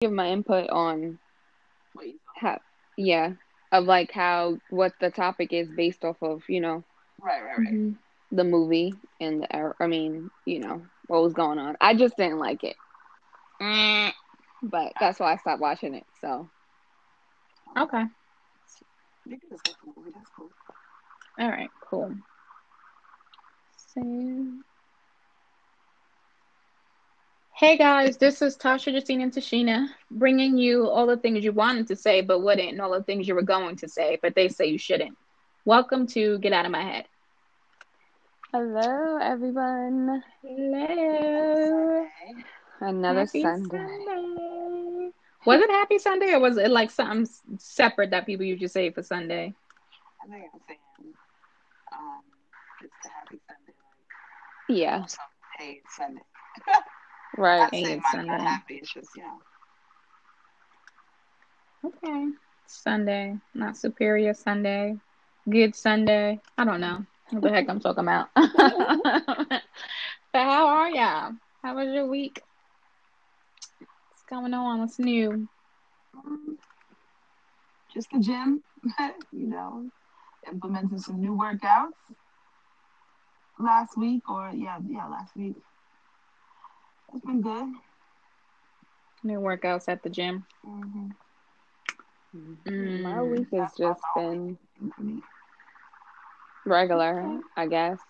give my input on how, yeah, of like how what the topic is based off of, you know, right, right, right. Mhm. the movie and the, I mean, you know, what was going on. I just didn't like it, Mm. but that's why I stopped watching it. So Okay. You can discuss the movie. That's cool. All right. Cool. So, hey guys, this is Tasha, Justine, and Tashina bringing you all the things you wanted to say but wouldn't, and all the things you were going to say but they say you shouldn't. Welcome to Get Out of My Head. hello, everyone. Hello. Another Happy Sunday. Sunday. Was it Happy Sunday or was it like something separate that people usually say for Sunday? I think I'm saying, um, it's the happy Sunday. Yeah, Like, so, hey, Sunday. Right. I Hey, say it's Sunday. happy. It's just, you know. Okay. Sunday, not Superior Sunday, Good Sunday. I don't know what the heck I'm talking about. but how are y'all? How was your week? What's going on? What's new? Just the gym, you know, implementing some new workouts last week, or yeah, yeah, last week. It's been good. New workouts at the gym. Mm-hmm. My Mm, week has just been thing for me. regular, Okay. I guess.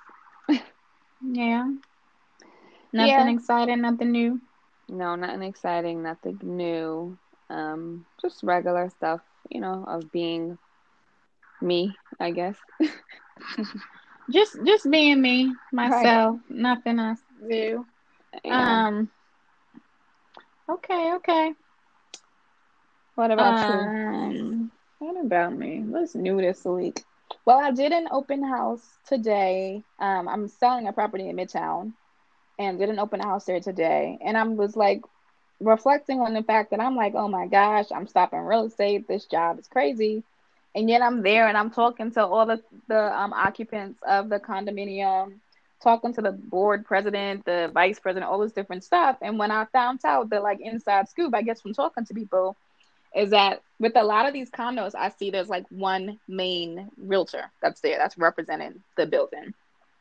yeah. Nothing Yeah. exciting, nothing new. No, nothing exciting, nothing new. Um, just regular stuff, you know, of being me, I guess. Just just being me, myself, nothing else to do. Yeah. Um okay, okay. What about you? Um, what about me? What's new this week? Well, I did an open house today. Um, I'm selling a property in Midtown and did an open house there today. And I was like reflecting on the fact that I'm like, oh my gosh, I'm stopping real estate. This job is crazy. And yet I'm there and I'm talking to all the, the um, occupants of the condominium, talking to the board president, the vice president, all this different stuff. And when I found out the like inside scoop, I guess from talking to people, is that with a lot of these condos, I see there's like one main realtor that's there that's representing the building.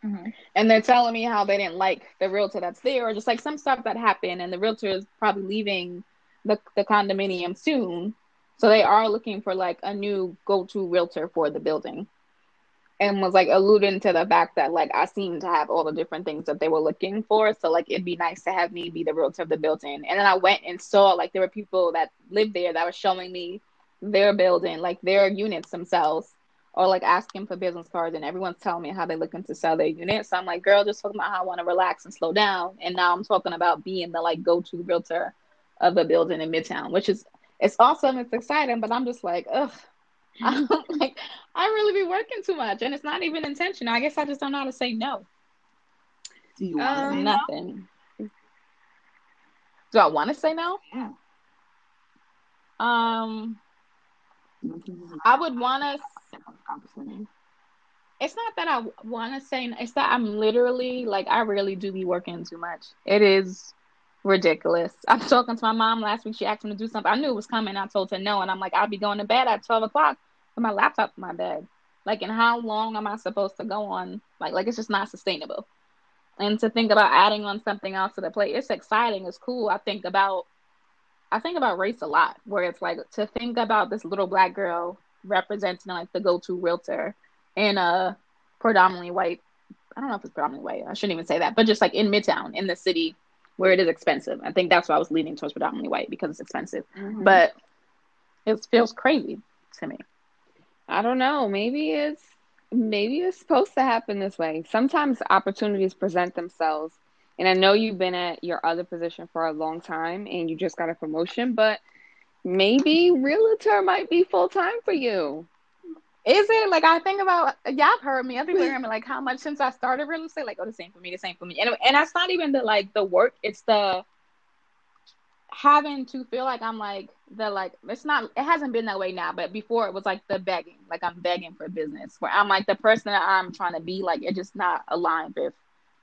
Mhm. And they're telling me how they didn't like the realtor that's there, or just like some stuff that happened, and the realtor is probably leaving the, the condominium soon. So they are looking for like a new go to realtor for the building. And was like alluding to the fact that like I seem to have all the different things that they were looking for. So like it'd be nice to have me be the realtor of the building. And then I went and saw like there were people that lived there that were showing me their building, like their units themselves, or like asking for business cards, and everyone's telling me how they're looking to sell their units. So I'm like, girl, just talking about how I want to relax and slow down. And now I'm talking about being the like go-to realtor of a building in Midtown, which is it's awesome, it's exciting, but I'm just like, ugh. I'm like, I really be working too much, and it's not even intentional. I guess I just don't know how to say no. Do you want to Um, say no? Nothing. Do I want to say no? Yeah. Um, Mhm. I would want to. It's not that I want to say. No, it's that I'm literally like I really do be working too much. It is ridiculous. I'm talking to my mom last week. She asked me to do something. I knew it was coming. I told her no, and I'm like, I'll be going to bed at twelve o'clock my laptop in my bed. Like, and how long am I supposed to go on? Like, like it's just not sustainable. And to think about adding on something else to the plate, it's exciting. It's cool. I think about, I think about race a lot. Where it's like to think about this little black girl representing like the go-to realtor in a predominantly white. I don't know if it's predominantly white. I shouldn't even say that, but just like in Midtown, in the city where it is expensive. I think that's why I was leaning towards predominantly white because it's expensive. Mhm. But it feels crazy to me. I don't know. Maybe it's maybe it's supposed to happen this way. Sometimes opportunities present themselves. And I know you've been at your other position for a long time and you just got a promotion, but maybe realtor might be full time for you. Is it like I think about? Y'all heard me. Hear me like how much since I started real estate. Like, oh, the same for me, the same for me. And and that's not even the like the work. It's the having to feel like I'm like the like it's not it hasn't been that way now, but before it was like the begging, like I'm begging for business, where I'm like the person that I'm trying to be, like it just not aligned with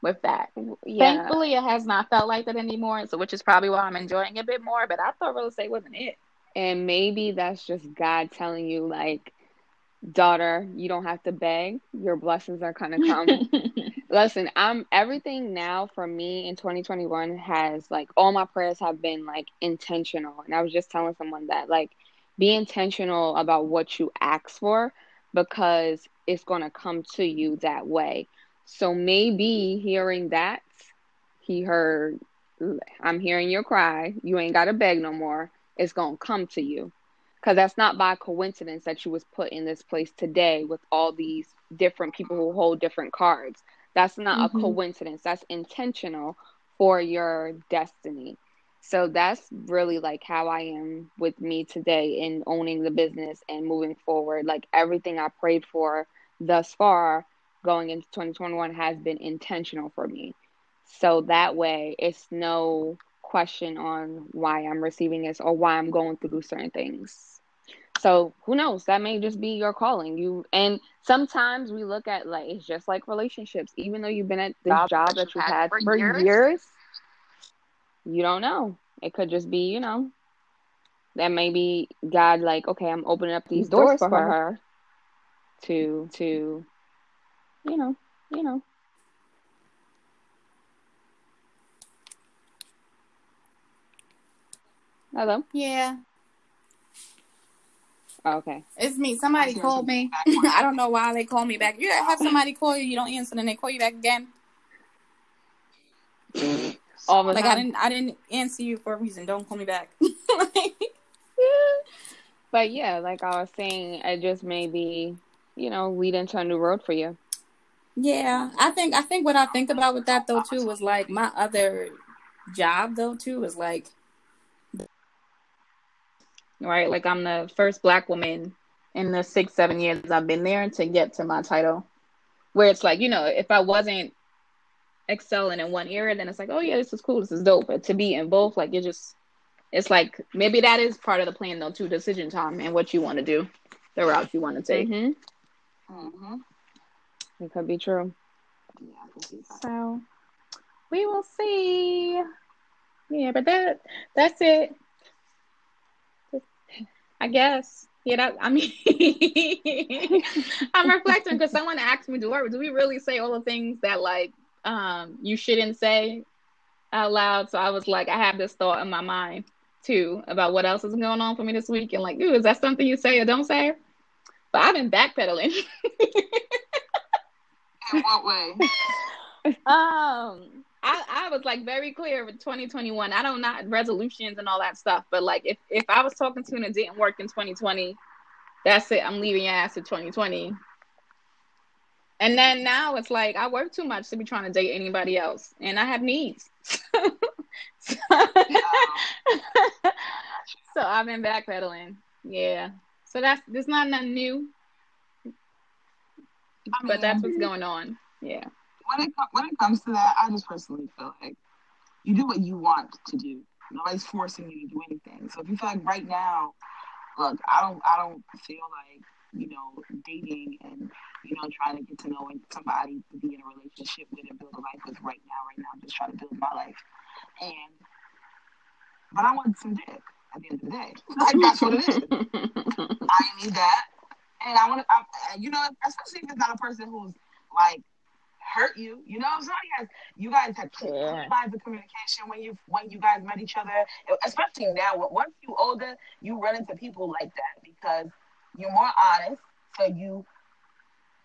with that. Yeah. Thankfully, it has not felt like that anymore. So, which is probably why I'm enjoying it a bit more. But I thought real estate wasn't it. And maybe that's just God telling you, like, daughter, you don't have to beg. Your blessings are gonna come. Listen, I'm everything now for me in 2021 has like all my prayers have been like intentional. And I was just telling someone that like be intentional about what you ask for because it's gonna come to you that way. So maybe hearing that, he heard, I'm hearing your cry. You ain't got to beg no more. It's going to come to you. Because that's not by coincidence that you was put in this place today with all these different people who hold different cards. That's not Mhm. a coincidence. That's intentional for your destiny. So that's really like how I am with me today in owning the business and moving forward. Like everything I prayed for thus far going into 2021 has been intentional for me. So that way it's no question on why I'm receiving this or why I'm going through certain things. So who knows? That may just be your calling. You and sometimes we look at like it's just like relationships. Even though you've been at this Job job that you've had for years, you don't know. It could just be, you know, that maybe God like, okay, I'm opening up these These doors, doors for for her, her. to to you know, you know. Hello. Yeah, Oh, okay. it's me. Somebody called me. I don't know why they called me back. You have somebody call you, you don't answer, and they call you back again. All the Like I didn't, I didn't answer you for a reason. Don't call me back. But yeah, like I was saying, it just may be, you know, lead into a new road for you. Yeah, I think I think what I think about with that though too was like my other job though too was like right like I'm the first black woman in the six seven years I've been there to get to my title where it's like you know if I wasn't excelling in one area then it's like oh yeah this is cool this is dope but to be in both like it just it's like maybe that is part of the plan though too decision time and what you want to do the route you want to take hmm Mm-hmm. It could be true. Yeah, I can see that. So we will see. Yeah, but that that's it. I guess. Yeah, that I mean I'm reflecting because someone asked me, do I, do we really say all the things that like um you shouldn't say out loud? So I was like, I have this thought in my mind too about what else is going on for me this week and like, ooh, is that something you say or don't say? But I've been backpedaling. In what way? Um, I, I was like very clear with 2021. I don't not resolutions and all that stuff, but like if if I was talking to and it didn't work in 2020, that's it. I'm leaving your ass to 2020. And then now it's like I work too much to be trying to date anybody else, and I have needs. so, so I've been backpedaling. Yeah. So that's there's not nothing new, I but that's what's mm-hmm. going on. Yeah. When it com- when it comes to that, I just personally feel like you do what you want to do. Nobody's forcing you to do anything. So if you feel like right now, look, I don't I don't feel like you know dating and you know trying to get to know somebody to be in a relationship with and build a life with right now. Right now, I'm just trying to build my life, and but I want some dick at the end of the day. Like that's what it is. I need that, and I want to, you know, especially if it's not a person who's like hurt you. You know, somebody has you guys have clear Yeah. lines of communication when you when you guys met each other. Especially now, once you older, you run into people like that because you're more honest. So you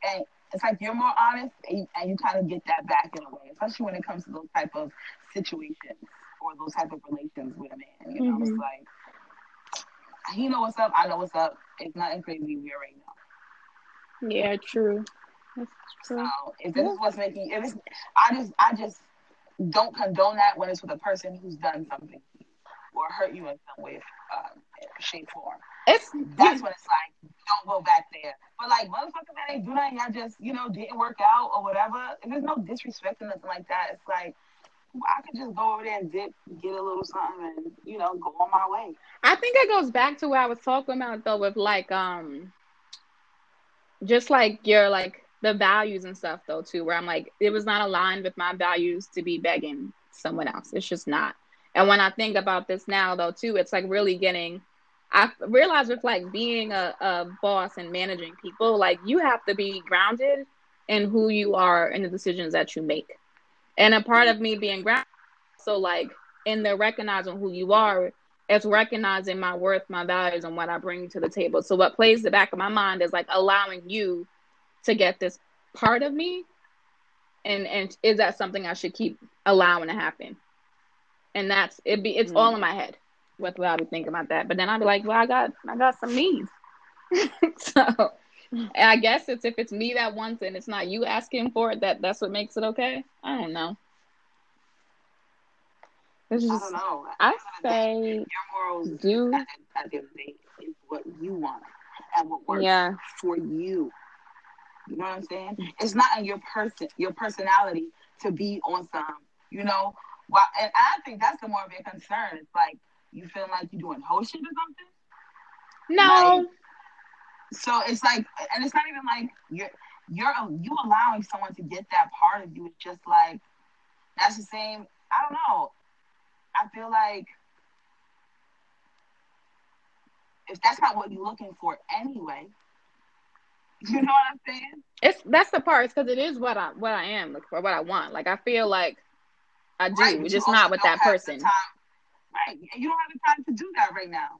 and it's like you're more honest, and you, and you kind of get that back in a way, especially when it comes to those type of situations or those type of relations with a man. You know, it's Mhm. like he know what's up, I know what's up. It's nothing crazy. We already know. Yeah, true. So if this is what's making, if it's, I just, I just don't condone that when it's with a person who's done something or hurt you in some way, um, shape, form. It's That's when it's like, don't go back there. But like, motherfuckers that ain't do nothing, y'all just, you know, didn't work out or whatever. If there's no disrespect or nothing like that, it's like, I could just go over there and dip, get a little something, and you know, go on my way. I think it goes back to what I was talking about though with like um just like your like the values and stuff though too, where I'm like, it was not aligned with my values to be begging someone else. It's just not. And when I think about this now though too, it's like really getting I realize with like being a, a boss and managing people, like you have to be grounded in who you are and the decisions that you make. And a part of me being grounded, so like in the recognizing who you are, it's recognizing my worth, my values, and what I bring to the table. So what plays the back of my mind is like allowing you to get this part of me, and and is that something I should keep allowing to happen? And that's it. Be it's mm. all in my head. What would I be thinking about that? But then I'd be like, well, I got I got some needs. so and I guess it's if it's me that wants it and it's not you asking for it, that that's what makes it okay. I don't know. It's just, I don't know. I say your morals do at, at the end of the day is what you want and what works yeah. for you. You know what I'm saying? It's not in your person, your personality to be on some. You know, well, and I think that's the more of a concern. It's like you feel like you're doing whole shit or something. No. Like, so it's like, and it's not even like you're you're you allowing someone to get that part of you. It's just like that's the same. I don't know. I feel like if that's not what you're looking for anyway, you know what I'm saying? It's that's the part. Because it is what I what I am looking for, what I want. Like I feel like I do, right, just not with that person. Right, you don't have the time to do that right now.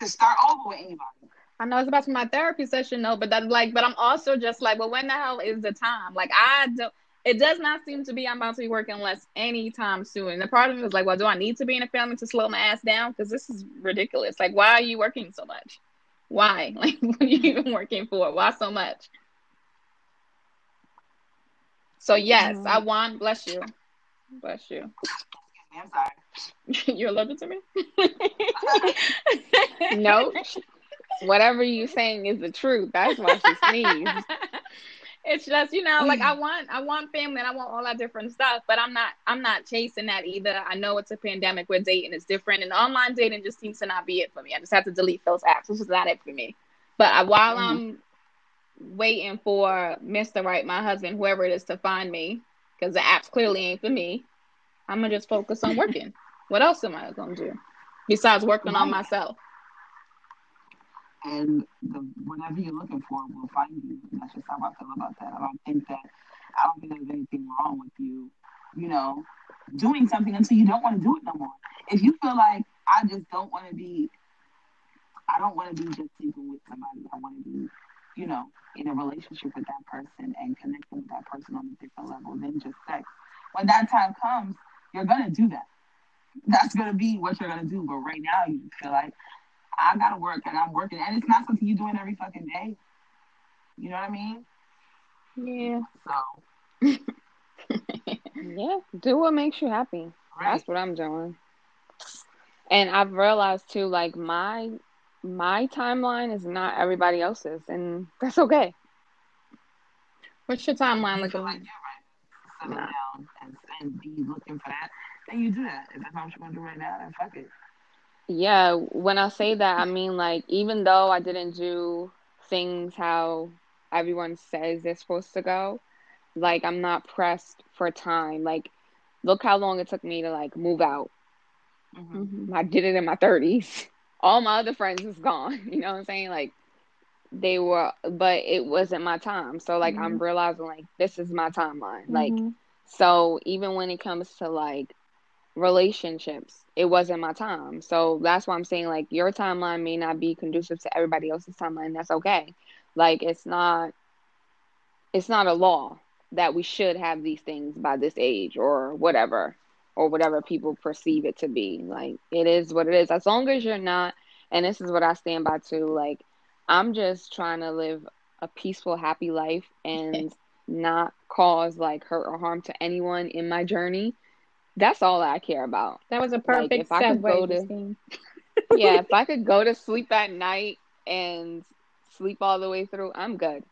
To start over with anybody. I know it's about to my therapy session though, but that like, but I'm also just like, well, when the hell is the time? Like, I don't. It does not seem to be I'm about to be working less anytime soon. And the part of me was like, well, do I need to be in a family to slow my ass down? Because this is ridiculous. Like, why are you working so much? Why? Like, what are you even working for? Why so much? So yes, mm-hmm. I want. Bless you. Bless you. I'm sorry. You're allergic to me? no. Whatever you saying is the truth. That's why she sneezed. It's just you know like i want i want family and i want all that different stuff but i'm not i'm not chasing that either. I know it's a pandemic where dating is different and online dating just seems to not be it for me. I just have to delete those apps. This is not it for me. But I, while mm-hmm. i'm waiting for mr right my husband whoever it is to find me because the apps clearly ain't for me i'm gonna just focus on working. What else am i gonna do besides working on myself and the, whatever you're looking for will find you. That's just how I feel about that. I don't think that I don't think there's anything wrong with you, you know, doing something until you don't want to do it no more. If you feel like I just don't want to be, I don't want to be just sleeping with somebody. I want to be, you know, in a relationship with that person and connecting with that person on a different level than just sex. When that time comes, you're gonna do that. That's gonna be what you're gonna do. But right now, you feel like I gotta work and I'm working, and it's not something you're doing every fucking day. You know what I mean? Yeah. So. yeah, do what makes you happy. Right. That's what I'm doing. And I've realized too, like my my timeline is not everybody else's, and that's okay. What's your timeline looking like? You're right. Settle down and, and be looking for that. Then you do that. If that's what you want to do right now, then fuck it. Yeah, when I say that, I mean like even though I didn't do things how everyone says they're supposed to go, like I'm not pressed for time. Like look how long it took me to like move out. Mm-hmm. I did it in my 30s. All my other friends is gone. You know what I'm saying? Like they were, but it wasn't my time. So like mm-hmm. I'm realizing like this is my timeline. Mm-hmm. Like so even when it comes to like relationships, it wasn't my time. So that's why I'm saying like your timeline may not be conducive to everybody else's timeline. That's okay. Like it's not it's not a law that we should have these things by this age or whatever or whatever people perceive it to be. Like it is what it is. As long as you're not and this is what I stand by too, like I'm just trying to live a peaceful, happy life and not cause like hurt or harm to anyone in my journey that's all I care about. That was a perfect like, if I could go to, yeah, if I could go to sleep at night and sleep all the way through, I'm good.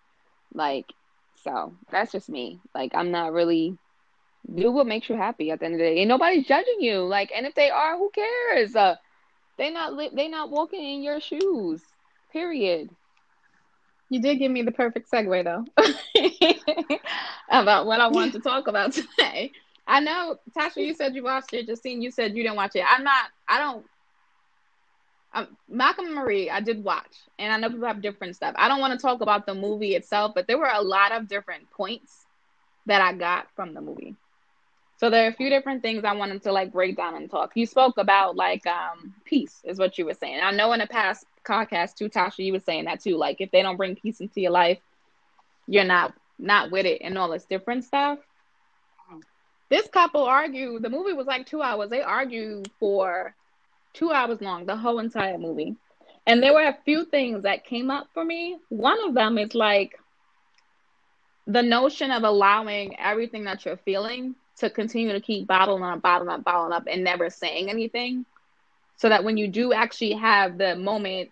Like, so that's just me. Like, I'm not really do what makes you happy at the end of the day. And nobody's judging you. Like, and if they are, who cares? Uh, they not li- they not walking in your shoes. Period. You did give me the perfect segue though about what I wanted to talk about today. I know, Tasha, you said you watched it. Justine, you said you didn't watch it. I'm not. I don't. Um, Malcolm and Marie, I did watch, and I know people have different stuff. I don't want to talk about the movie itself, but there were a lot of different points that I got from the movie. So there are a few different things I wanted to like break down and talk. You spoke about like um peace is what you were saying. I know in the past podcast too, Tasha, you were saying that too. Like if they don't bring peace into your life, you're not not with it and all this different stuff. This couple argued. The movie was like two hours. They argued for two hours long, the whole entire movie. And there were a few things that came up for me. One of them is like the notion of allowing everything that you're feeling to continue to keep bottling up, bottling up, bottling up, and never saying anything. So that when you do actually have the moment,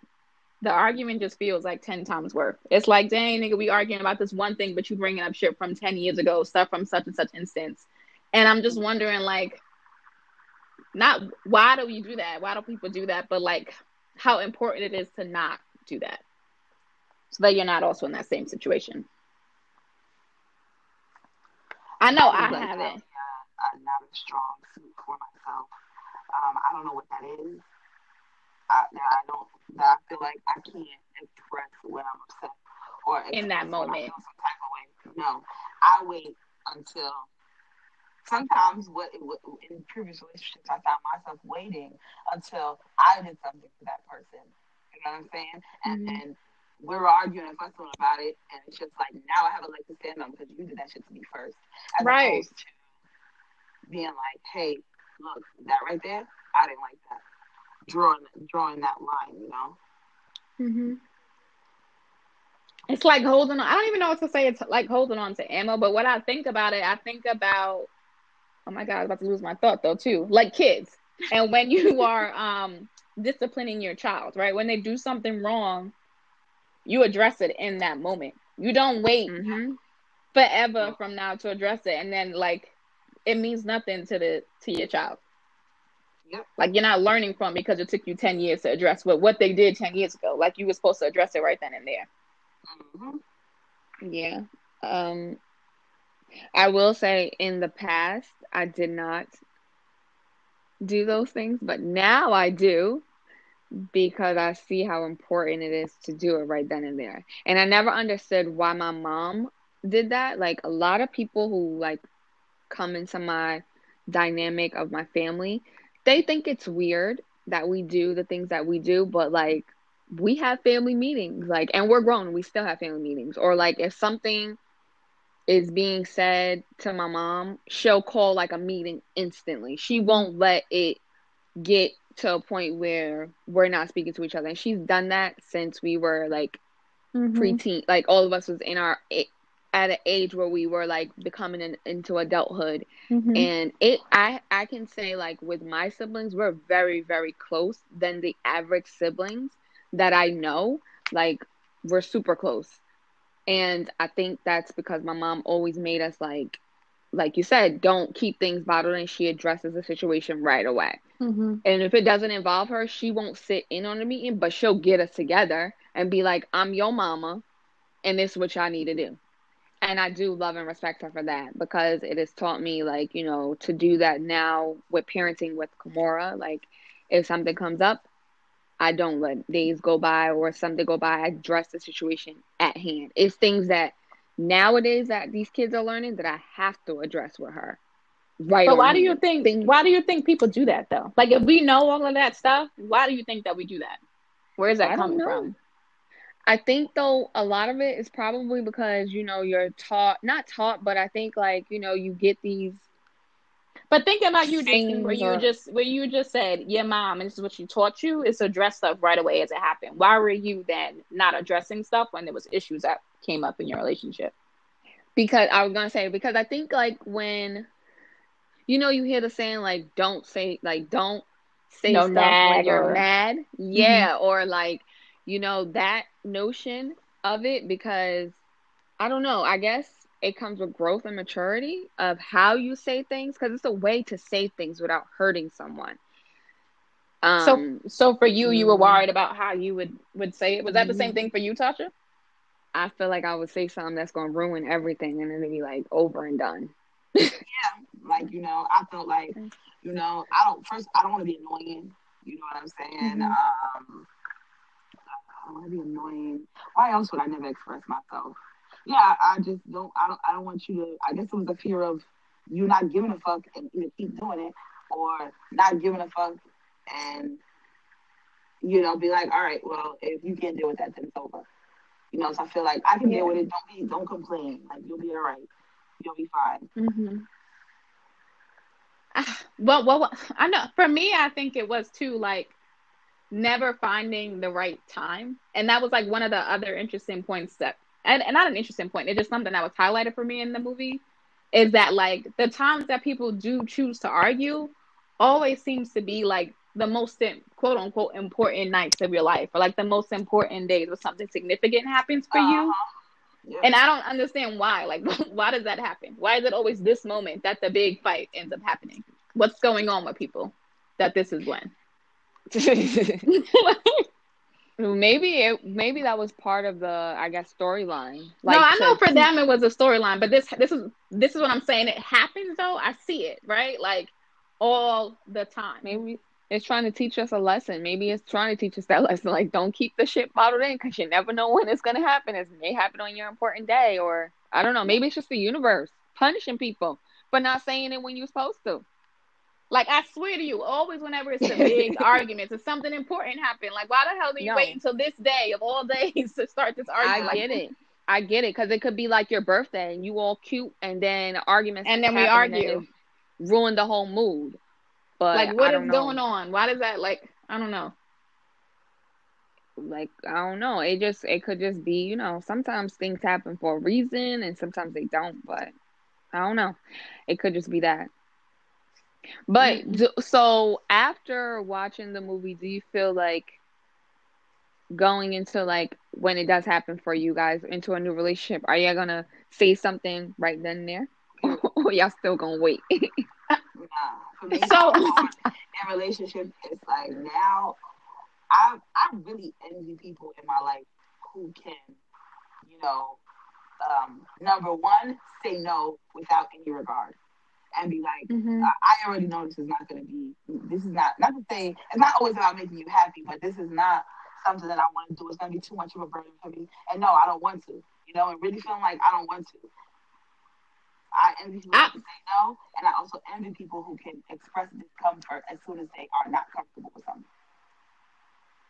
the argument just feels like 10 times worse. It's like, dang, nigga, we arguing about this one thing, but you bringing up shit from 10 years ago, stuff from such and such instance. And I'm just wondering, like, not why do we do that? Why do people do that? But like, how important it is to not do that so that you're not also in that same situation. I know I, I haven't. Uh, not a strong suit for myself. Um, I don't know what that is. I, I don't. I feel like I can't express when I'm upset or in that moment. some type of way. No, I wait until. Sometimes, what, what in previous relationships, I found myself waiting until I did something for that person. You know what I'm saying? And mm-hmm. and we're arguing and fussing about it, and it's just like now I have a leg to stand on because you did that shit to me first, as right. opposed to being like, hey, look, that right there, I didn't like that. Drawing drawing that line, you know. Mhm. It's like holding on. I don't even know what to say. It's like holding on to ammo. But what I think about it, I think about. Oh my god, I was about to lose my thought though too. Like kids, and when you are um disciplining your child, right? When they do something wrong, you address it in that moment. You don't wait mm-hmm. forever from now to address it, and then like it means nothing to the to your child. Yep. Like you're not learning from because it took you ten years to address what what they did ten years ago. Like you were supposed to address it right then and there. Mm-hmm. Yeah. Um, I will say in the past I did not do those things, but now I do because I see how important it is to do it right then and there. And I never understood why my mom did that. Like a lot of people who like come into my dynamic of my family, they think it's weird that we do the things that we do, but like we have family meetings, like and we're grown, we still have family meetings. Or like if something is being said to my mom, she'll call like a meeting instantly. She won't let it get to a point where we're not speaking to each other. And she's done that since we were like mm-hmm. preteen. Like all of us was in our at an age where we were like becoming an, into adulthood. Mm-hmm. And it I I can say like with my siblings, we're very very close than the average siblings that I know. Like we're super close. And I think that's because my mom always made us like like you said, don't keep things bottled and she addresses the situation right away. Mm-hmm. And if it doesn't involve her, she won't sit in on the meeting, but she'll get us together and be like, I'm your mama, and this is what y'all need to do. And I do love and respect her for that because it has taught me, like, you know, to do that now with parenting with Kimora. Like, if something comes up, I don't let days go by or something go by. I address the situation at hand. It's things that nowadays that these kids are learning that I have to address with her. Right. But why do you think why do you think people do that though? Like if we know all of that stuff, why do you think that we do that? Where is that I coming from? I think though a lot of it is probably because you know you're taught not taught, but I think like you know you get these. But think about you, Jason, where you just where you just said, "Yeah, mom," and this is what she taught you is to address stuff right away as it happened. Why were you then not addressing stuff when there was issues that came up in your relationship? Because I was gonna say because I think like when, you know, you hear the saying like "don't say like don't say no stuff when you're or... mad," yeah, mm-hmm. or like you know that notion of it because I don't know. I guess it comes with growth and maturity of how you say things because it's a way to say things without hurting someone. Um, so, so for you, you were mm-hmm. worried about how you would would say it. Was that the same mm-hmm. thing for you, Tasha? I feel like I would say something that's gonna ruin everything, and it'd be like over and done. yeah, like you know, I felt like you know, I don't first I don't want to be annoying. You know what I'm saying? Mm-hmm. Um, I don't want to be annoying. Why else would I never express myself? Yeah, I just don't. I don't. I don't want you to. I guess it was a fear of you not giving a fuck and keep doing it or not giving a fuck and you know be like, all right, well, if you can't deal with that, then it's over. You know, so I feel like I can yeah. deal with it. Don't be, don't complain. Like you'll be all right. You'll be fine. Mm-hmm. well, well, I know for me, I think it was too like never finding the right time, and that was like one of the other interesting points that, and, and not an interesting point. It's just something that was highlighted for me in the movie, is that like the times that people do choose to argue, always seems to be like the most quote unquote important nights of your life, or like the most important days where something significant happens for uh-huh. you. Yeah. And I don't understand why. Like, why does that happen? Why is it always this moment that the big fight ends up happening? What's going on with people that this is when? maybe it maybe that was part of the I guess storyline. Like no, I know for them it was a storyline, but this this is this is what I'm saying. It happens though. I see it right, like all the time. Maybe it's trying to teach us a lesson. Maybe it's trying to teach us that lesson. Like, don't keep the shit bottled in because you never know when it's gonna happen. It may happen on your important day, or I don't know. Maybe it's just the universe punishing people for not saying it when you're supposed to. Like I swear to you, always whenever it's a big argument, if something important happened, like why the hell do you no. wait until this day of all days to start this argument? I get it. I get it because it could be like your birthday and you all cute, and then arguments, and then we argue, ruin the whole mood. But like, what is going on? Why does that like? I don't know. Like I don't know. It just it could just be you know sometimes things happen for a reason and sometimes they don't. But I don't know. It could just be that. But mm-hmm. do, so after watching the movie, do you feel like going into like when it does happen for you guys into a new relationship, are you gonna say something right then and there, or y'all still gonna wait? for me. So in relationship, it's like now I I really envy people in my life who can, you know, um, number one, say no without any regard. And be like, mm-hmm. I, already know this is not going to be, this is not, not to say, it's not always about making you happy, but this is not something that I want to do. It's going to be too much of a burden for me. And no, I don't want to, you know, and really feeling like I don't want to. I envy people I, who say no, and I also envy people who can express discomfort as soon as they are not comfortable with something.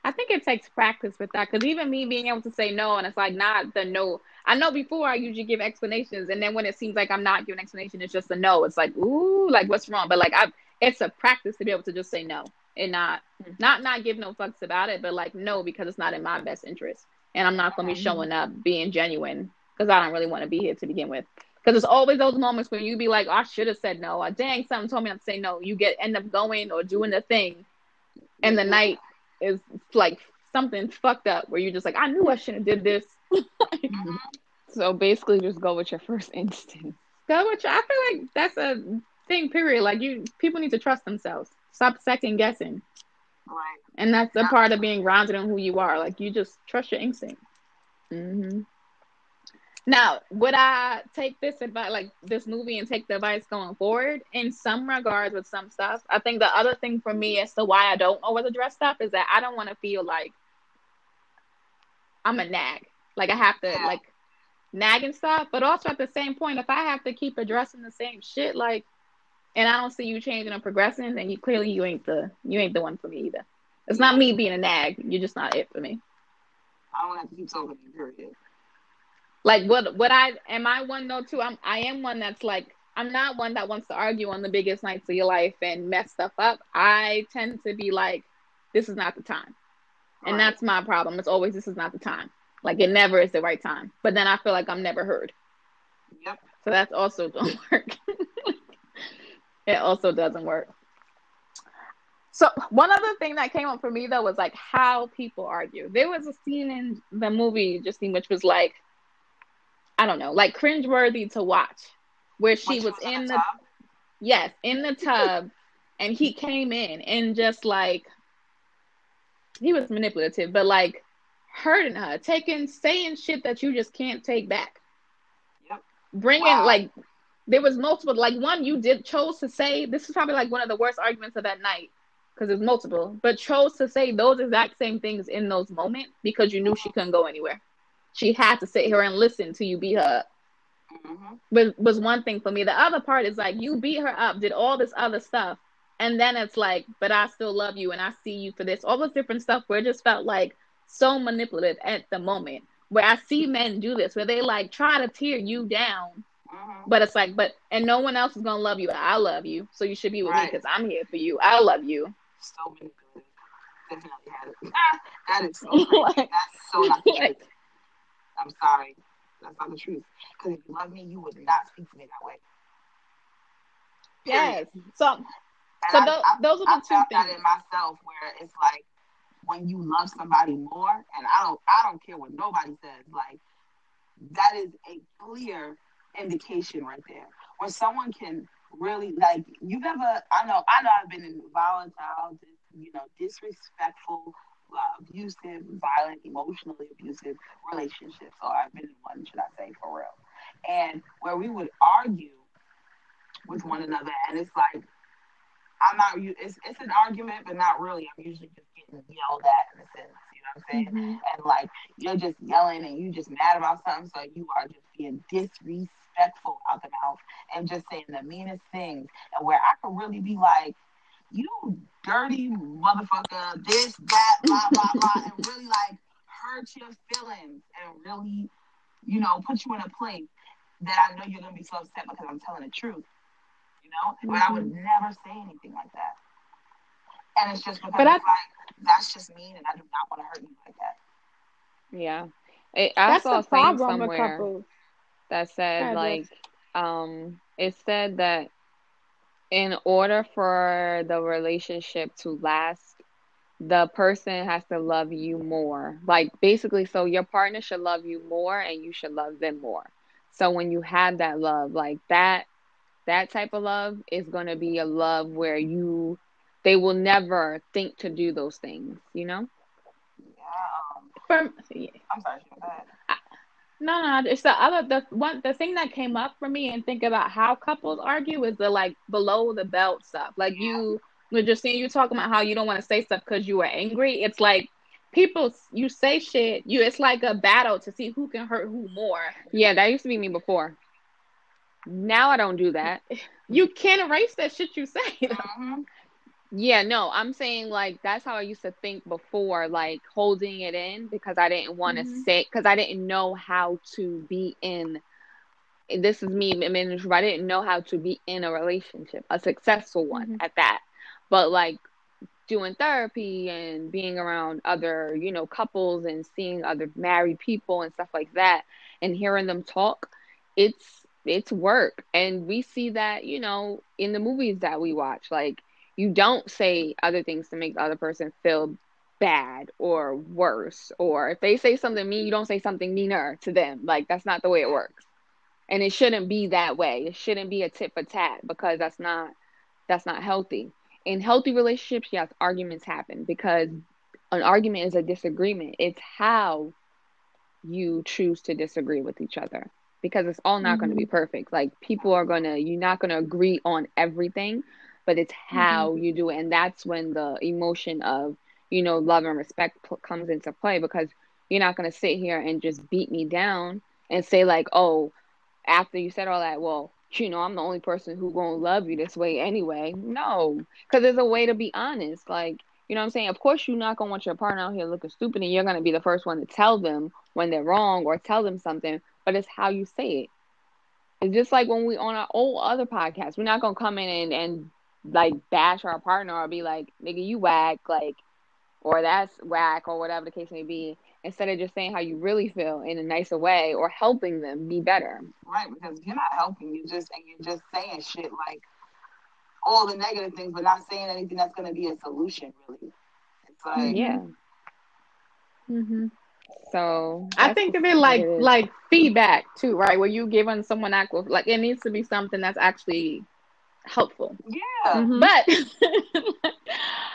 I think it takes practice with that because even me being able to say no and it's like not the no. I know before I usually give explanations, and then when it seems like I'm not giving explanation, it's just a no. It's like ooh, like what's wrong? But like I, it's a practice to be able to just say no and not mm-hmm. not not give no fucks about it, but like no because it's not in my best interest, and I'm not gonna be showing up being genuine because I don't really want to be here to begin with. Because it's always those moments where you be like, oh, I should have said no. Or dang, something told me not to say no. You get end up going or doing the thing, and the night is like something fucked up where you're just like, I knew I shouldn't have did this. so basically, just go with your first instinct. Go with your. I feel like that's a thing. Period. Like you, people need to trust themselves. Stop second guessing. Right. And that's a part of being grounded in who you are. Like you just trust your instinct. Mm-hmm. Now, would I take this advice, like this movie, and take the advice going forward? In some regards, with some stuff, I think the other thing for me as to why I don't always address stuff is that I don't want to feel like I'm a nag. Like I have to yeah. like nag and stuff, but also at the same point, if I have to keep addressing the same shit, like, and I don't see you changing or progressing, then you clearly you ain't the you ain't the one for me either. It's not me being a nag. You're just not it for me. I don't have to keep talking to you, period. Like what what I am I one though too? I'm I am one that's like I'm not one that wants to argue on the biggest nights of your life and mess stuff up. I tend to be like, this is not the time. And right. that's my problem. It's always this is not the time. Like it never is the right time. But then I feel like I'm never heard. Yep. So that's also don't work. it also doesn't work. So one other thing that came up for me though was like how people argue. There was a scene in the movie Justine which was like I don't know, like cringeworthy to watch, where she was, was in the, tub? yes, in the tub, and he came in and just like he was manipulative, but like hurting her, taking saying shit that you just can't take back. Yep. Bringing Wow. like there was multiple like one you did chose to say this is probably like one of the worst arguments of that night because there's multiple, but chose to say those exact same things in those moments because you knew she couldn't go anywhere. She had to sit here and listen to you beat her up. Mhm. Was was one thing for me. The other part is like you beat her up, did all this other stuff, and then it's like, but I still love you and I see you for this. All this different stuff where it just felt like so manipulative at the moment. Where I see men do this, where they like try to tear you down, Mhm. but it's like, but and no one else is gonna love you. I love you, so you should be with me because I'm here for you. I love you. So manipulative. Definitely had it. that is so. Like- That's so not like-. I'm sorry. That's not the truth. Because if you love me, you would not speak to me that way. Yes. So And so I- tho- I- those are I the two felt that things. in myself where it's like when you love somebody more, and I don't I don't care what nobody says, like that is a clear indication right there. When someone can really like you've ever I know I know I've been in volatile, you know, disrespectful, uh, abusive, violent, emotionally abusive relationships, or I've been in one, should I say, for real. And where we would argue with one another, and it's like I'm not. It's it's an argument, but not really. I'm usually just getting yelled at in a sense. You know what I'm saying? Mhm. And like you're just yelling and you're just mad about something, so you are just being disrespectful out the mouth and just saying the meanest things. And where I could really be like, you dirty motherfucker, this, that, blah, blah, blah, and really like hurt your feelings and really, you know, put you in a place that I know you're gonna be so upset because I'm telling the truth. You know? But I would never say anything like that. And it's just because But I- it's like that's just mean and I do not want to hurt you like that. Yeah. It, I That's saw a the thing problem with somewhere couples. that said Go like um it said that in order for the relationship to last the person has to love you more like basically so your partner should love you more and you should love them more so when you have that love like that that type of love is going to be a love where you they will never think to do those things you know Yeah. Um, For, I'm sorry, go ahead. No, no, it's the other the one the thing that came up for me and think about how couples argue is the like below the belt stuff. Like you were just seeing you talking about how you don't want to say stuff because you were angry. It's like people you say shit. You it's like a battle to see who can hurt who more. yeah that used to be me before now i don't do that You can't erase that shit you say. Yeah, no, I'm saying like that's how I used to think before, like holding it in because I didn't want to Mhm. say because I didn't know how to be in. This is me, I mean, I didn't know how to be in a relationship, a successful one Mhm. at that. But like doing therapy and being around other, you know, couples and seeing other married people and stuff like that, and hearing them talk, it's it's work, and we see that, you know, in the movies that we watch, like you don't say other things to make the other person feel bad or worse or if they say something mean you don't say something meaner to them. Like that's not the way it works. And it shouldn't be that way. It shouldn't be a tit for tat because that's not that's not healthy. In healthy relationships yes arguments happen because an argument is a disagreement. It's how you choose to disagree with each other because it's all not going to be mm-hmm. perfect. Like people are going to you're not going to agree on everything but it's how mm-hmm. you do it. And that's when the emotion of you know love and respect p- comes into play because you're not going to sit here and just beat me down and say like oh after you said all that well you know i'm the only person who gonna love you this way anyway. No because there's a way to be honest. Like you know what i'm saying? Of course you're not gonna want your partner out here looking stupid and you're gonna be the first one to tell them when they're wrong or tell them something but it's how you say it. It's just like when we on our old other podcast we're not gonna come in and, and like bash our partner or be like, nigga, you whack, like, or that's whack, or whatever the case may be, instead of just saying how you really feel in a nicer way or helping them be better. Right, because you're not helping. You just and you're just saying shit like all the negative things, but not saying anything that's going to be a solution. Really, it's like Yeah. Mm-hmm. So I think of it like is. like feedback too, right? Where you giving someone aqua like it needs to be something that's actually helpful. Yeah. Mhm. But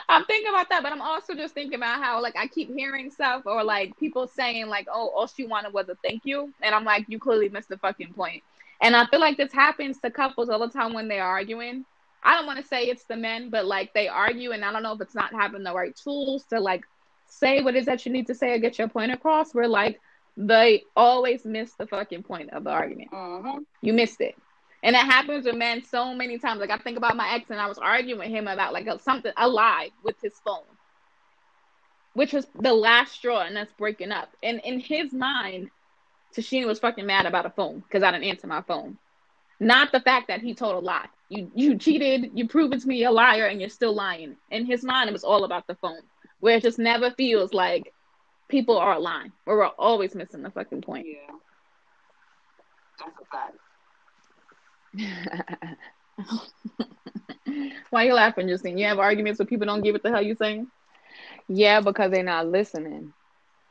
I'm thinking about that, but I'm also just thinking about how like I keep hearing stuff or like people saying like, "Oh, all she wanted was a thank you," and I'm like, "You clearly missed the fucking point." And I feel like this happens to couples all the time when they're arguing. I don't want to say it's the men, but like they argue, and I don't know if it's not having the right tools to like say what it is that you need to say or get your point across. Where like they always miss the fucking point of the argument. Mhm. You missed it. And it happens with men so many times. Like I think about my ex and I was arguing with him about like a, something a lie with his phone. Which was the last straw and that's breaking up. And in his mind, Tashina was fucking mad about a phone because I didn't answer my phone. Not the fact that he told a lie. You you cheated, you proved to me a liar, and you're still lying. In his mind, it was all about the phone. Where it just never feels like people are lying. Where we're always missing the fucking point. Yeah. That's a fact. Why you laughing, Justine? You have arguments with people don't get what the hell you're saying? Yeah, because they're not listening.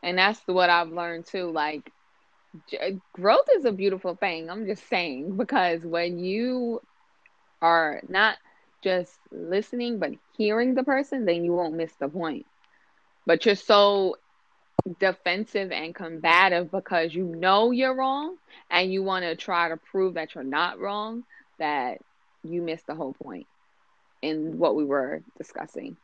And that's what I've learned too. Like, j- growth is a beautiful thing. I'm just saying, because when you are not just listening, but hearing the person, then you won't miss the point. But you're so defensive and combative because you know you're wrong and you want to try to prove that you're not wrong that you missed the whole point in what we were discussing.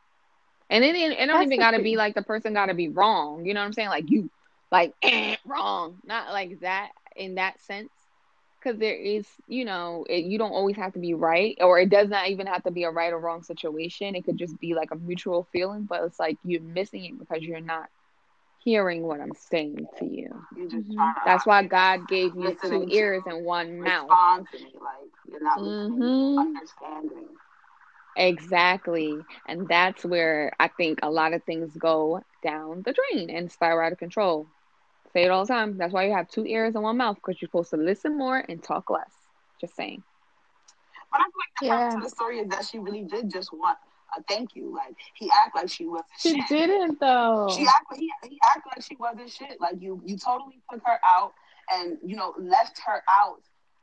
And it, it, it don't That's even got to be like the person got to be wrong. You know what I'm saying? Like you, like eh, wrong, not like that in that sense. Because there is, you know, it, you don't always have to be right, or it does not even have to be a right or wrong situation. It could just be like a mutual feeling, but it's like you're missing it because you're not hearing what I'm saying to you. You just Mhm. That's why God gave you two ears and one mouth. respond to me. Like you're not listening, Mhm. understanding. Exactly. And that's where I think a lot of things go down the drain and spiral out of control. Say it all the time. That's why you have two ears and one mouth because you're supposed to listen more and talk less. Just saying. But I feel like the Yeah. part to the story is that she really did just want a thank you. Like he acted like she wasn't She shit. didn't though. She acted he, he acted like she wasn't shit. Like you you totally took her out and you know left her out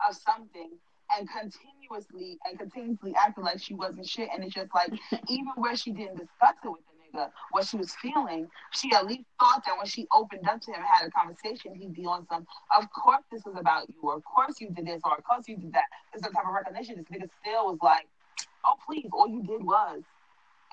of something and continuously and continuously acting like she wasn't shit. And it's just like even where she didn't discuss it with the nigga, what she was feeling, she at least thought that when she opened up to him and had a conversation, he'd be on some, of course this was about you, or of course you did this, or of course you did that. There's some type of recognition. This nigga still was like, oh please, all you did was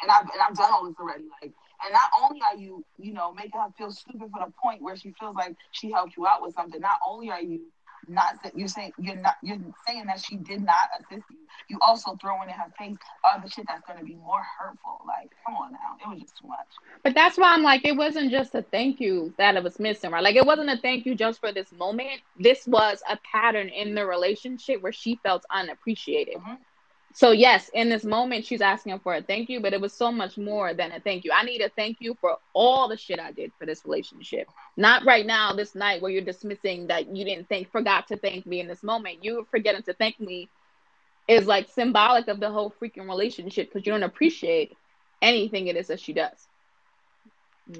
and I've and I've done all this already. Like, and not only are you, you know, making her feel stupid for the point where she feels like she helped you out with something. Not only are you not you're saying you're not you're saying that she did not assist you. You also throwing in her face other shit that's going to be more hurtful. Like, come on now, it was just too much. But that's why I'm like, it wasn't just a thank you that it was missing, right? Like, it wasn't a thank you just for this moment. This was a pattern in the relationship where she felt unappreciated. Mhm. So, yes, in this moment, she's asking for a thank you, but it was so much more than a thank you. I need a thank you for all the shit I did for this relationship. Not right now, this night, where you're dismissing that you didn't think, forgot to thank me in this moment. You forgetting to thank me is like symbolic of the whole freaking relationship because you don't appreciate anything it is that she does.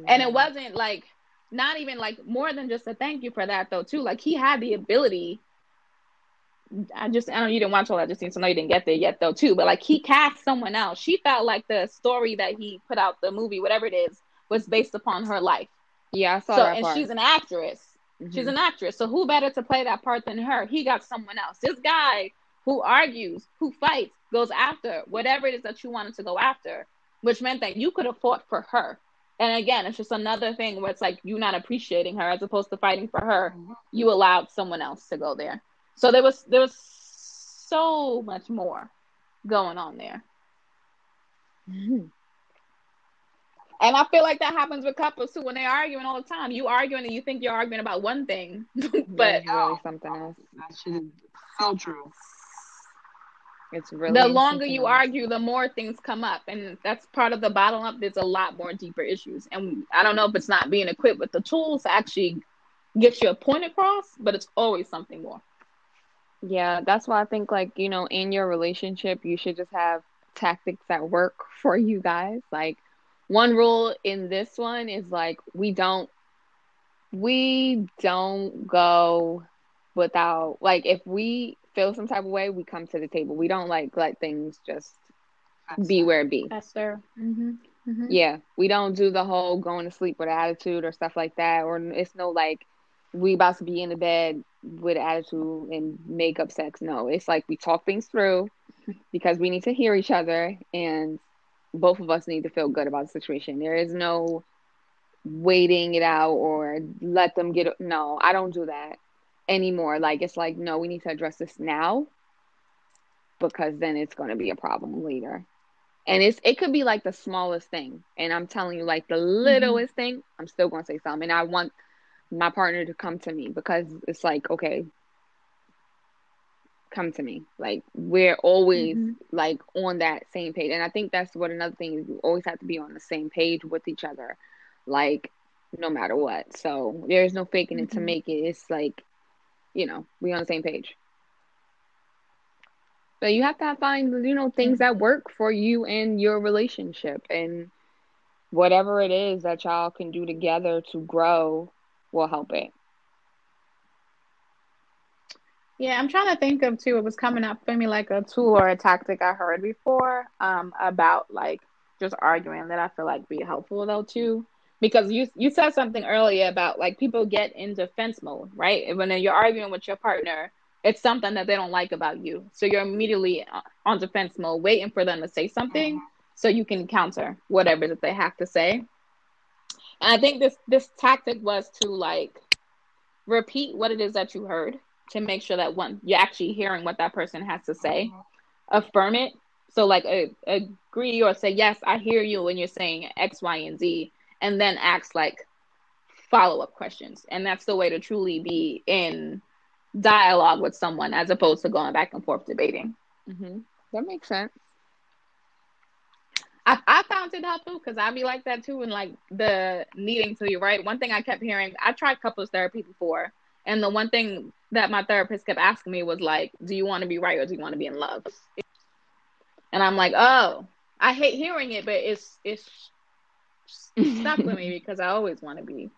And it wasn't like not even like more than just a thank you for that though too. Like he had the ability. I just I know you didn't watch all that just so I know you didn't get there yet though too. But like he cast someone else. She felt like the story that he put out the movie, whatever it is, was based upon her life. Yeah, I saw So that and part. she's an actress. She's Mhm. an actress. So who better to play that part than her? He got someone else. This guy who argues, who fights, goes after whatever it is that you wanted to go after, which meant that you could have fought for her. And again, it's just another thing where it's like you not appreciating her as opposed to fighting for her. You allowed someone else to go there. So there was there was so much more going on there. Mhm. And I feel like that happens with couples too when they're arguing all the time. You arguing and you think you're arguing about one thing, but It's really something else. That shit is so true. It's really the longer you else. argue, the more things come up, and that's part of the bottle up. There's a lot more deeper issues, and I don't know if it's not being equipped with the tools to actually get your point across, but it's always something more. Yeah, that's why I think like, you know, in your relationship, you should just have tactics that work for you guys. Like one rule in this one is like we don't we don't go without like if we feel some type of way, we come to the table. We don't like let things just be where it be. That's fair. Mm-hmm. Mm-hmm. Yeah, we don't do the whole going to sleep with attitude or stuff like that. Or it's no like we about to be in the bed with attitude and make up sex. No, it's like we talk things through because we need to hear each other and both of us need to feel good about the situation. There is no waiting it out or let them get no, I don't do that anymore. Like it's like no, we need to address this now because then it's going to be a problem later. And it's it could be like the smallest thing. And I'm telling you like the littlest mm-hmm. thing, I'm still going to say something. And I want my partner to come to me because it's like okay, come to me. Like we're always mm-hmm. like on that same page. And I think that's what another thing is you always have to be on the same page with each other. Like no matter what. So there's no faking mm-hmm. it to mm-hmm. make it. It's like, you know, we on the same page. But you have to find, you know, things that work for you and your relationship and whatever it is that y'all can do together to grow will help it. Yeah, I'm trying to think of too. It was coming up for me like a tool or a tactic I heard before um, about like just arguing that I feel like be helpful though too. Because you you said something earlier about like people get in defense mode, right? When you're arguing with your partner, it's something that they don't like about you, so you're immediately on defense mode, waiting for them to say something mm-hmm. so you can counter whatever that they have to say. And I think this this tactic was to like repeat what it is that you heard to make sure that one you're actually hearing what that person has to say. Affirm it. So like a, agree or say yes i hear you when you're saying x y and z and then ask like follow-up questions. And that's the way to truly be in dialogue with someone as opposed to going back and forth debating. Mm-hmm. that makes sense I, I found it helpful because I'd be like that too, and like the needing to be right. One thing I kept hearing, I tried couples therapy before, and the one thing that my therapist kept asking me was like, "Do you want to be right or do you want to be in love?" And I'm like, "Oh, I hate hearing it, but it's it's stuck with me because I always want to be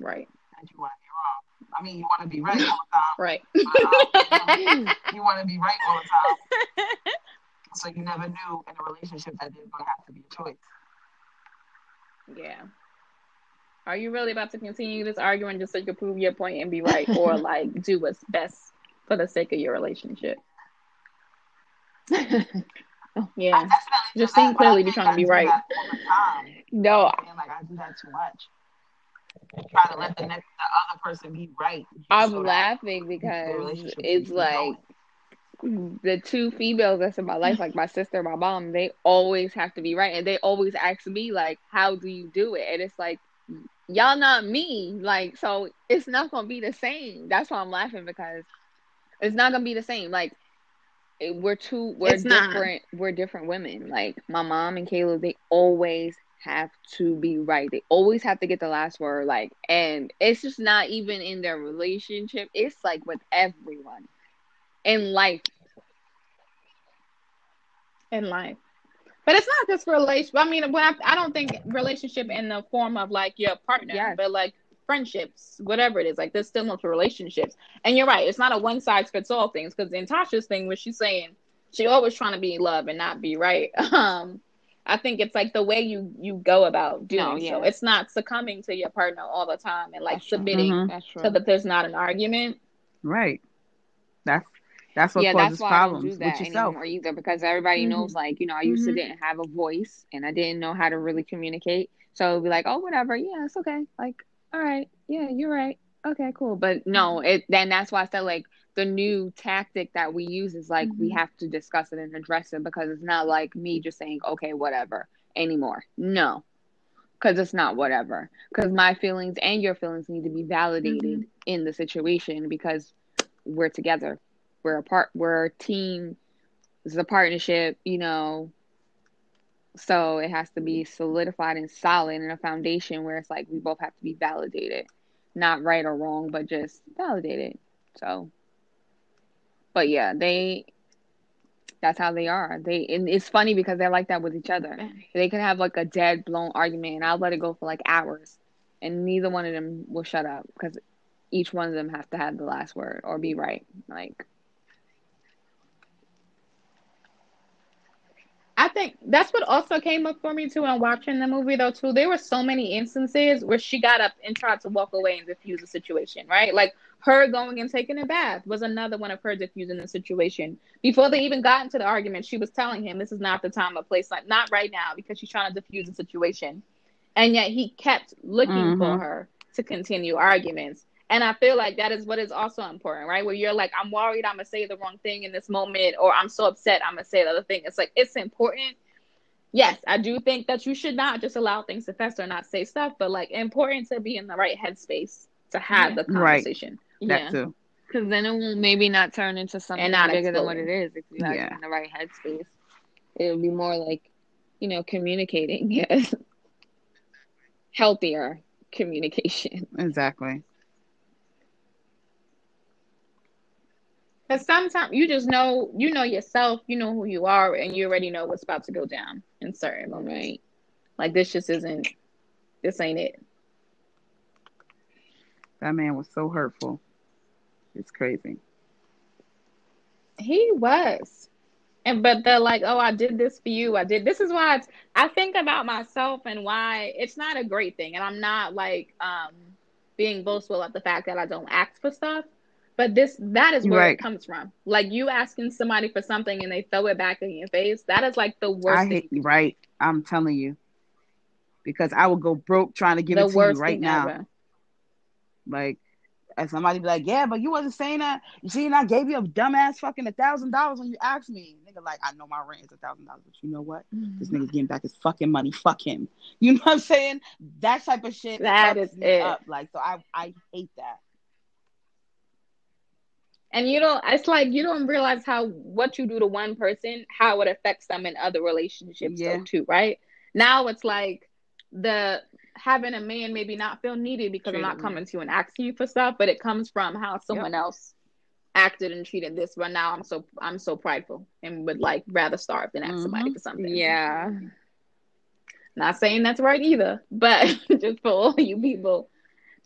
right." And you want to be wrong. I mean, you want to be right all the time. Right. Uh, you want to be right all the time. So you never knew in a relationship that there's going to have to be a choice. Yeah. Are you really about to continue this argument just so you can prove your point and be right, or like do what's best for the sake of your relationship? yeah, just seem clearly be trying to be right. No, I like I do that too much. Try to let the next the other person be right. I'm so laughing because it's like the two females that's in my life, like my sister and my mom, they always have to be right, and they always ask me like, "How do you do it?" And it's like y'all not me. Like, so it's not gonna be the same. That's why I'm laughing because it's not gonna be the same. Like, we're two, we're it's different. Not. We're different women. Like my mom and Kayla, they always have to be right. They always have to get the last word. Like, and it's just not even in their relationship. It's like with everyone in life. In life. But it's not just relationship. I mean, I, I don't think relationship in the form of like your partner, yes. but like friendships, whatever it is. Like there's still to relationships. And you're right. It's not a one size fits all things because in Tasha's thing, where she's saying she always trying to be love and not be right. Um, I think it's like the way you you go about doing no, yeah. so. It's not succumbing to your partner all the time and like That's submitting mm-hmm. so that there's not an argument. Right. That's that's what yeah, causes that's problems with yourself. either because everybody mm-hmm. knows, like you know, I used mm-hmm. to didn't have a voice and I didn't know how to really communicate. So be like, oh, whatever, yeah, it's okay. Like, all right, yeah, you're right. Okay, cool. But no, mm-hmm. it then that's why I said like the new tactic that we use is like we mm-hmm. have to discuss it and address it because it's not like me just saying okay, whatever anymore. No, because it's not whatever. Because my feelings and your feelings need to be validated mm-hmm. in the situation because we're together we're a part we're a team. This is a partnership you know. So it has to be solidified and solid in a foundation where it's like we both have to be validated. Not right or wrong but just validated. So but yeah they that's how they are. They and it's funny because they're like that with each other. They can have like a dead blown argument and i'll let it go for like hours and neither one of them will shut up because each one of them has to have the last word or be right like I think that's what also came up for me too when watching the movie though too. There were so many instances where she got up and tried to walk away and diffuse the situation, right? Like her going and taking a bath was another one of her diffusing the situation. Before they even got into the argument, she was telling him this is not the time or place, like not right now, because she's trying to diffuse the situation. And yet he kept looking mm-hmm. for her to continue arguments. And I feel like that is what is also important, right? Where you're like, I'm worried I'm gonna say the wrong thing in this moment, or I'm so upset I'm gonna say the other thing. It's like it's important. Yes, I do think that you should not just allow things to fester, not say stuff, but like important to be in the right headspace to have yeah. the conversation. Right. That yeah. too. Because then it will maybe not turn into something and not bigger exploding. than what it is if you have yeah. in the right headspace. It'll be more like, you know, communicating. Yes. Healthier communication. Exactly. Because sometimes you just know, you know yourself, you know who you are, and you already know what's about to go down in certain moments. Like this just isn't, this ain't it. That man was so hurtful. It's crazy. He was. And but they're like, oh, I did this for you. I did. This is why it's, I think about myself and why it's not a great thing. And I'm not like um being boastful at the fact that I don't ask for stuff. But this that is where right. it comes from. Like you asking somebody for something and they throw it back in your face. That is like the worst. I hate, right. I'm telling you, because I would go broke trying to give the it to you right now. Ever. Like, and somebody be like, "Yeah, but you wasn't saying that. You see, and I gave you a dumbass fucking a thousand dollars when you asked me." Nigga, like, I know my rent is a thousand dollars, but you know what? Mm-hmm. This nigga's getting back his fucking money. Fuck him. You know what I'm saying? That type of shit. That is it. Up. Like, so I I hate that. And you don't it's like you don't realize how what you do to one person, how it affects them in other relationships yeah. though too, right? Now it's like the having a man maybe not feel needed because I'm not coming to you and asking you for stuff, but it comes from how someone yep. else acted and treated this. But now I'm so I'm so prideful and would like rather starve than ask mm-hmm. somebody for something. Yeah. Not saying that's right either, but just for all you people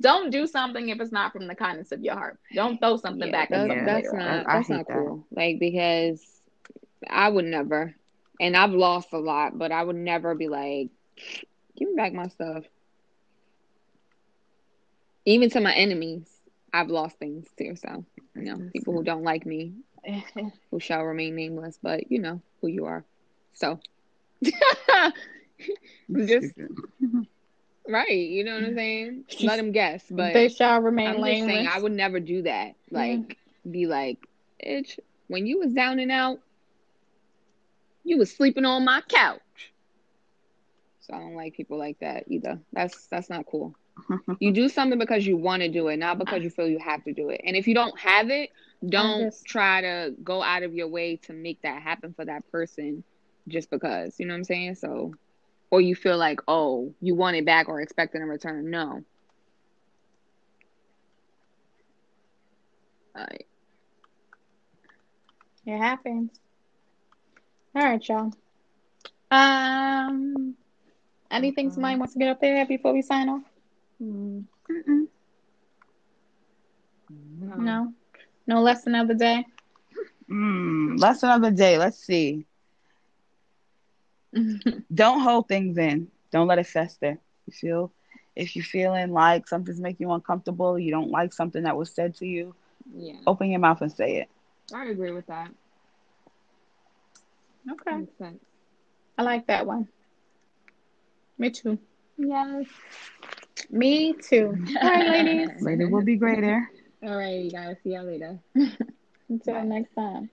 don't do something if it's not from the kindness of your heart. Don't throw something yeah, back. That's, yeah, that's not that's not cool. Like because I would never, and I've lost a lot, but I would never be like, give me back my stuff. Even to my enemies, I've lost things too. So you know, people who don't like me, who shall remain nameless, but you know who you are. So just Right, you know what I'm mm-hmm. saying? Let them guess, but they shall remain I'm Just saying I would never do that. Like, be like, bitch, when you was down and out, you was sleeping on my couch. So I don't like people like that either. That's that's not cool. you do something because you want to do it, not because you feel you have to do it. And if you don't have it, don't just... try to go out of your way to make that happen for that person just because. You know what I'm saying? So or you feel like, oh, you want it back or expecting a return. No. Right. It happens. All right, y'all. Um, anything somebody wants to get up there before we sign off? Mm. No. no. No lesson of the day. Mm, lesson of the day. Let's see. don't hold things in. Don't let it fester. You feel if you're feeling like something's making you uncomfortable, you don't like something that was said to you, yeah. open your mouth and say it. I agree with that. Okay. I like that one. Me too. Yes. Me too. All right, ladies. Later will be greater. All right, you guys. See y'all later. Until Bye. next time.